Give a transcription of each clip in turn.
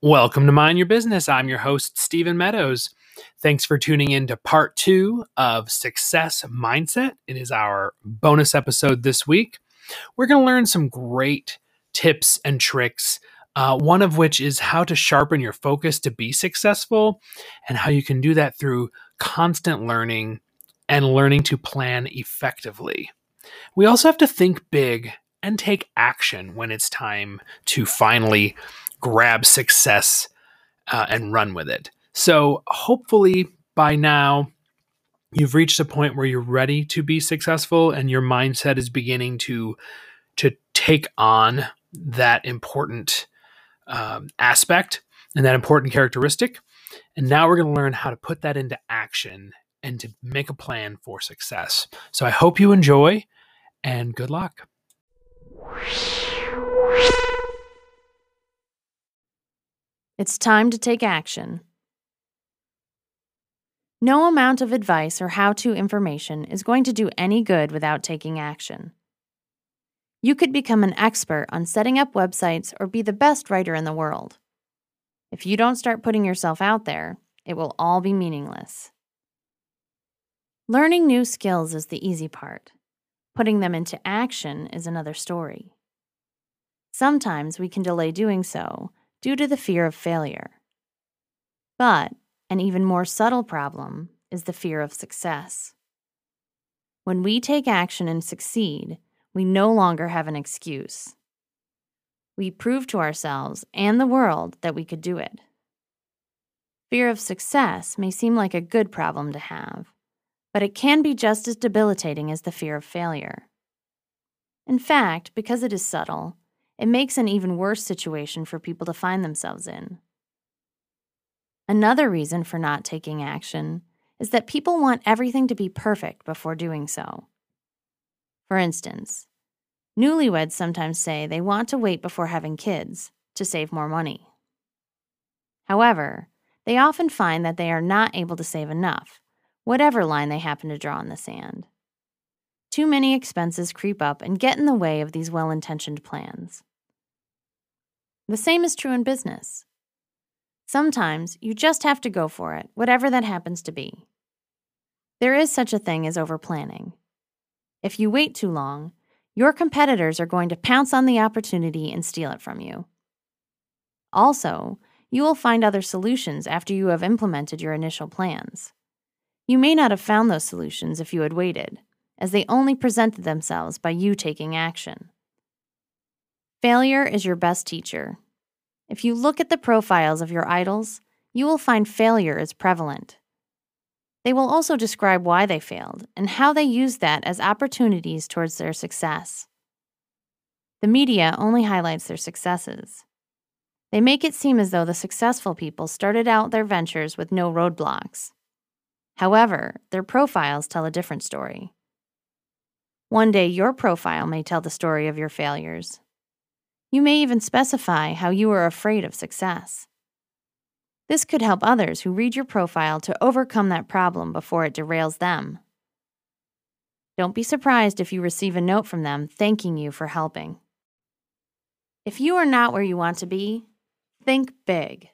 Welcome to Mind Your Business. I'm your host, Stephen Meadows. Thanks for tuning in to part two of Success Mindset. It is our bonus episode this week. We're going to learn some great tips and tricks, uh, one of which is how to sharpen your focus to be successful, and how you can do that through constant learning and learning to plan effectively. We also have to think big and take action when it's time to finally grab success uh, and run with it. So, hopefully, by now, you've reached a point where you're ready to be successful and your mindset is beginning to to take on that important um, aspect and that important characteristic. And now we're going to learn how to put that into action and to make a plan for success. So i hope you enjoy and good luck It's time to take action. No amount of advice or how to information is going to do any good without taking action. You could become an expert on setting up websites or be the best writer in the world. If you don't start putting yourself out there, it will all be meaningless. Learning new skills is the easy part. Putting them into action is another story. Sometimes we can delay doing so due to the fear of failure. But an even more subtle problem is the fear of success. When we take action and succeed, we no longer have an excuse. We prove to ourselves and the world that we could do it. Fear of success may seem like a good problem to have, but it can be just as debilitating as the fear of failure. In fact, because it is subtle, it makes an even worse situation for people to find themselves in. Another reason for not taking action is that people want everything to be perfect before doing so. For instance, newlyweds sometimes say they want to wait before having kids to save more money. However, they often find that they are not able to save enough, whatever line they happen to draw in the sand. Too many expenses creep up and get in the way of these well intentioned plans. The same is true in business. Sometimes you just have to go for it, whatever that happens to be. There is such a thing as overplanning. If you wait too long, your competitors are going to pounce on the opportunity and steal it from you. Also, you will find other solutions after you have implemented your initial plans. You may not have found those solutions if you had waited, as they only presented themselves by you taking action. Failure is your best teacher. If you look at the profiles of your idols, you will find failure is prevalent. They will also describe why they failed and how they used that as opportunities towards their success. The media only highlights their successes. They make it seem as though the successful people started out their ventures with no roadblocks. However, their profiles tell a different story. One day, your profile may tell the story of your failures. You may even specify how you are afraid of success. This could help others who read your profile to overcome that problem before it derails them. Don't be surprised if you receive a note from them thanking you for helping. If you are not where you want to be, think big.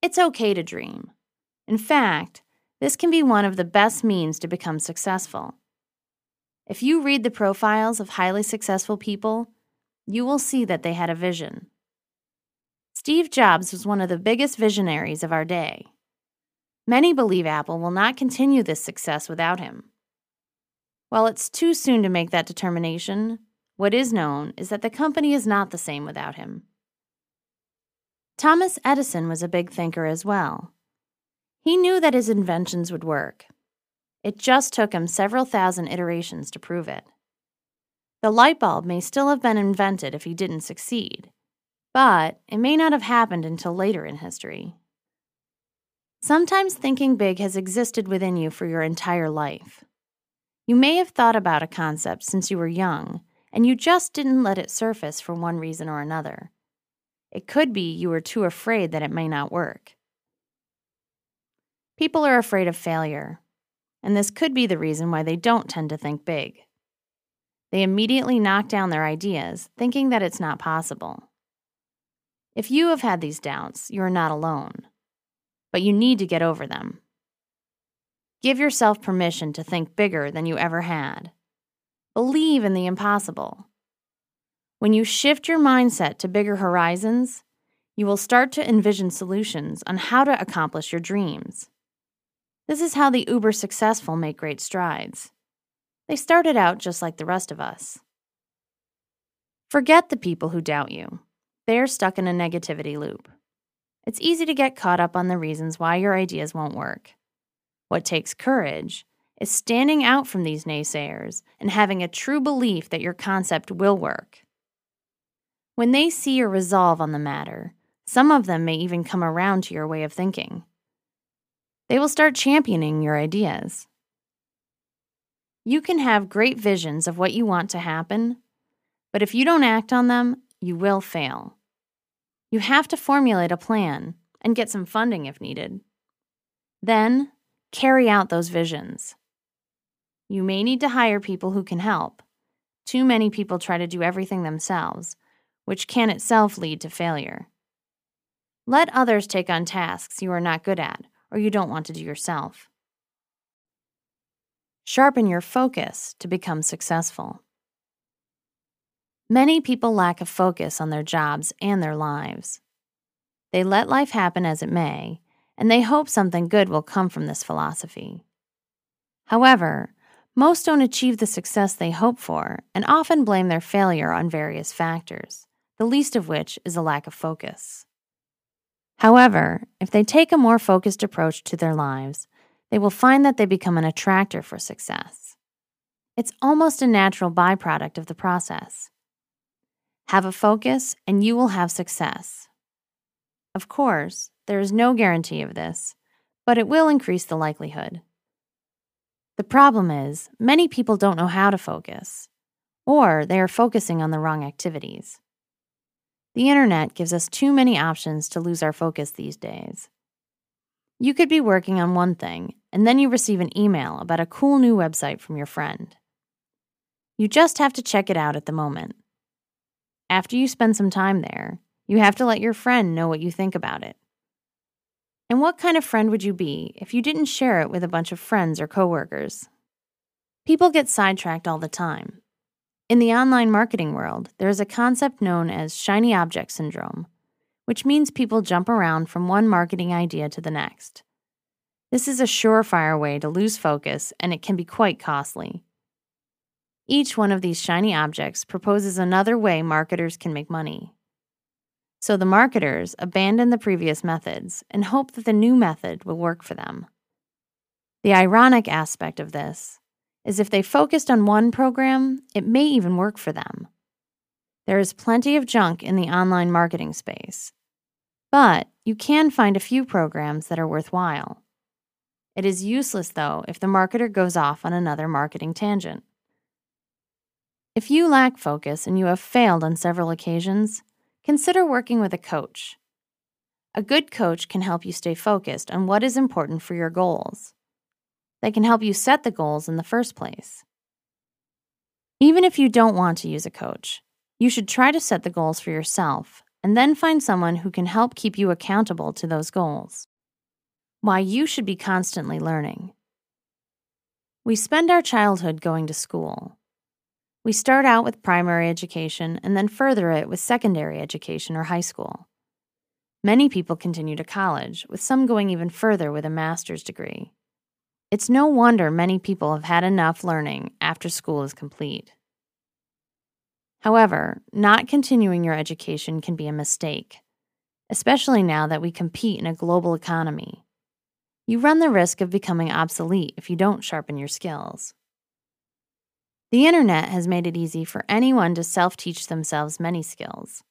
It's okay to dream. In fact, this can be one of the best means to become successful. If you read the profiles of highly successful people, you will see that they had a vision. Steve Jobs was one of the biggest visionaries of our day. Many believe Apple will not continue this success without him. While it's too soon to make that determination, what is known is that the company is not the same without him. Thomas Edison was a big thinker as well. He knew that his inventions would work. It just took him several thousand iterations to prove it. The light bulb may still have been invented if he didn't succeed, but it may not have happened until later in history. Sometimes thinking big has existed within you for your entire life. You may have thought about a concept since you were young, and you just didn't let it surface for one reason or another. It could be you were too afraid that it may not work. People are afraid of failure, and this could be the reason why they don't tend to think big. They immediately knock down their ideas, thinking that it's not possible. If you have had these doubts, you are not alone, but you need to get over them. Give yourself permission to think bigger than you ever had. Believe in the impossible. When you shift your mindset to bigger horizons, you will start to envision solutions on how to accomplish your dreams. This is how the uber successful make great strides. They started out just like the rest of us. Forget the people who doubt you. They're stuck in a negativity loop. It's easy to get caught up on the reasons why your ideas won't work. What takes courage is standing out from these naysayers and having a true belief that your concept will work. When they see your resolve on the matter, some of them may even come around to your way of thinking. They will start championing your ideas. You can have great visions of what you want to happen, but if you don't act on them, you will fail. You have to formulate a plan and get some funding if needed. Then, carry out those visions. You may need to hire people who can help. Too many people try to do everything themselves, which can itself lead to failure. Let others take on tasks you are not good at or you don't want to do yourself. Sharpen your focus to become successful. Many people lack a focus on their jobs and their lives. They let life happen as it may, and they hope something good will come from this philosophy. However, most don't achieve the success they hope for and often blame their failure on various factors, the least of which is a lack of focus. However, if they take a more focused approach to their lives, they will find that they become an attractor for success. It's almost a natural byproduct of the process. Have a focus, and you will have success. Of course, there is no guarantee of this, but it will increase the likelihood. The problem is, many people don't know how to focus, or they are focusing on the wrong activities. The internet gives us too many options to lose our focus these days. You could be working on one thing, and then you receive an email about a cool new website from your friend. You just have to check it out at the moment. After you spend some time there, you have to let your friend know what you think about it. And what kind of friend would you be if you didn't share it with a bunch of friends or coworkers? People get sidetracked all the time. In the online marketing world, there is a concept known as shiny object syndrome, which means people jump around from one marketing idea to the next. This is a surefire way to lose focus, and it can be quite costly. Each one of these shiny objects proposes another way marketers can make money. So the marketers abandon the previous methods and hope that the new method will work for them. The ironic aspect of this is if they focused on one program, it may even work for them. There is plenty of junk in the online marketing space, but you can find a few programs that are worthwhile. It is useless, though, if the marketer goes off on another marketing tangent. If you lack focus and you have failed on several occasions, Consider working with a coach. A good coach can help you stay focused on what is important for your goals. They can help you set the goals in the first place. Even if you don't want to use a coach, you should try to set the goals for yourself and then find someone who can help keep you accountable to those goals. Why you should be constantly learning. We spend our childhood going to school. We start out with primary education and then further it with secondary education or high school. Many people continue to college, with some going even further with a master's degree. It's no wonder many people have had enough learning after school is complete. However, not continuing your education can be a mistake, especially now that we compete in a global economy. You run the risk of becoming obsolete if you don't sharpen your skills. The internet has made it easy for anyone to self teach themselves many skills.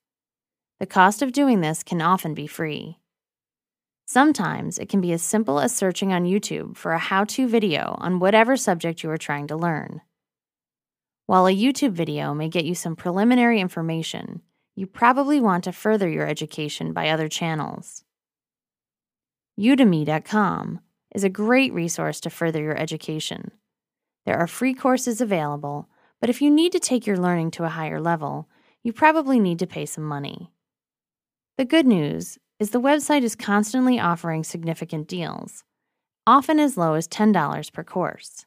The cost of doing this can often be free. Sometimes it can be as simple as searching on YouTube for a how to video on whatever subject you are trying to learn. While a YouTube video may get you some preliminary information, you probably want to further your education by other channels. Udemy.com is a great resource to further your education. There are free courses available, but if you need to take your learning to a higher level, you probably need to pay some money. The good news is the website is constantly offering significant deals, often as low as $10 per course.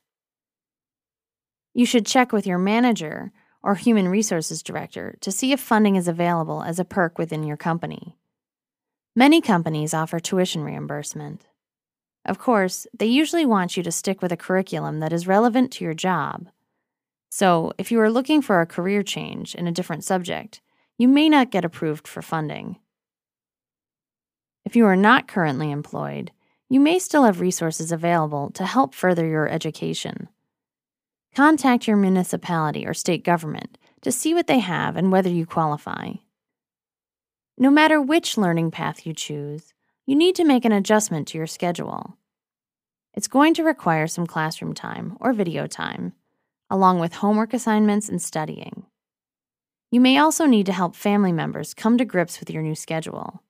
You should check with your manager or human resources director to see if funding is available as a perk within your company. Many companies offer tuition reimbursement. Of course, they usually want you to stick with a curriculum that is relevant to your job. So, if you are looking for a career change in a different subject, you may not get approved for funding. If you are not currently employed, you may still have resources available to help further your education. Contact your municipality or state government to see what they have and whether you qualify. No matter which learning path you choose, you need to make an adjustment to your schedule. It's going to require some classroom time or video time, along with homework assignments and studying. You may also need to help family members come to grips with your new schedule.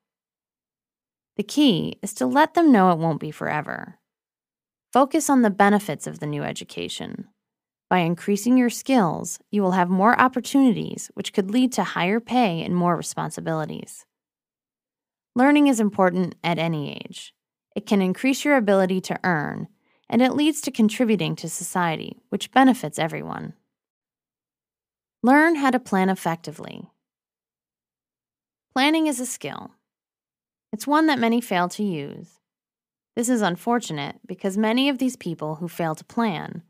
The key is to let them know it won't be forever. Focus on the benefits of the new education. By increasing your skills, you will have more opportunities, which could lead to higher pay and more responsibilities. Learning is important at any age. It can increase your ability to earn, and it leads to contributing to society, which benefits everyone. Learn how to plan effectively. Planning is a skill. It's one that many fail to use. This is unfortunate because many of these people who fail to plan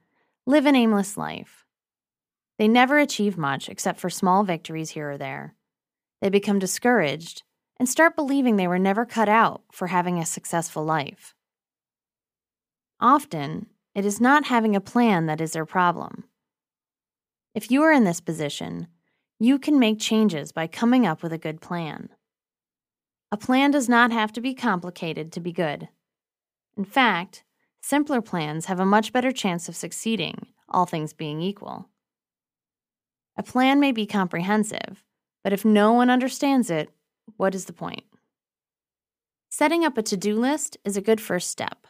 live an aimless life. They never achieve much except for small victories here or there. They become discouraged and start believing they were never cut out for having a successful life. Often, it is not having a plan that is their problem. If you are in this position, you can make changes by coming up with a good plan. A plan does not have to be complicated to be good. In fact, Simpler plans have a much better chance of succeeding, all things being equal. A plan may be comprehensive, but if no one understands it, what is the point? Setting up a to do list is a good first step.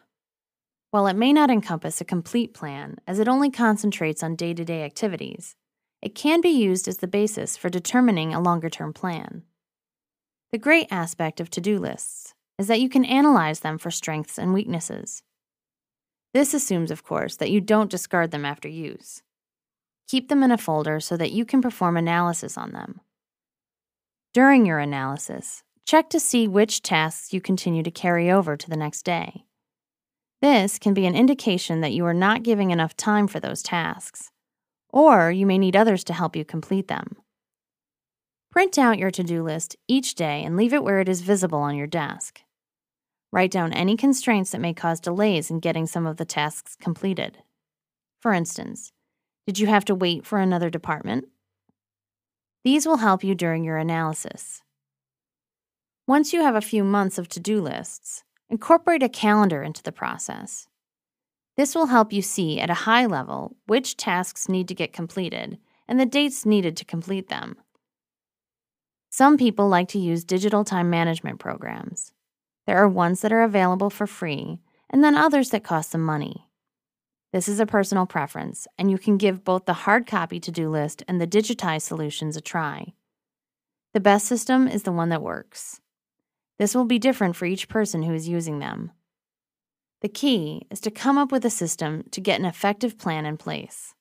While it may not encompass a complete plan, as it only concentrates on day to day activities, it can be used as the basis for determining a longer term plan. The great aspect of to do lists is that you can analyze them for strengths and weaknesses. This assumes, of course, that you don't discard them after use. Keep them in a folder so that you can perform analysis on them. During your analysis, check to see which tasks you continue to carry over to the next day. This can be an indication that you are not giving enough time for those tasks, or you may need others to help you complete them. Print out your to do list each day and leave it where it is visible on your desk. Write down any constraints that may cause delays in getting some of the tasks completed. For instance, did you have to wait for another department? These will help you during your analysis. Once you have a few months of to do lists, incorporate a calendar into the process. This will help you see at a high level which tasks need to get completed and the dates needed to complete them. Some people like to use digital time management programs. There are ones that are available for free, and then others that cost some money. This is a personal preference, and you can give both the hard copy to do list and the digitized solutions a try. The best system is the one that works. This will be different for each person who is using them. The key is to come up with a system to get an effective plan in place.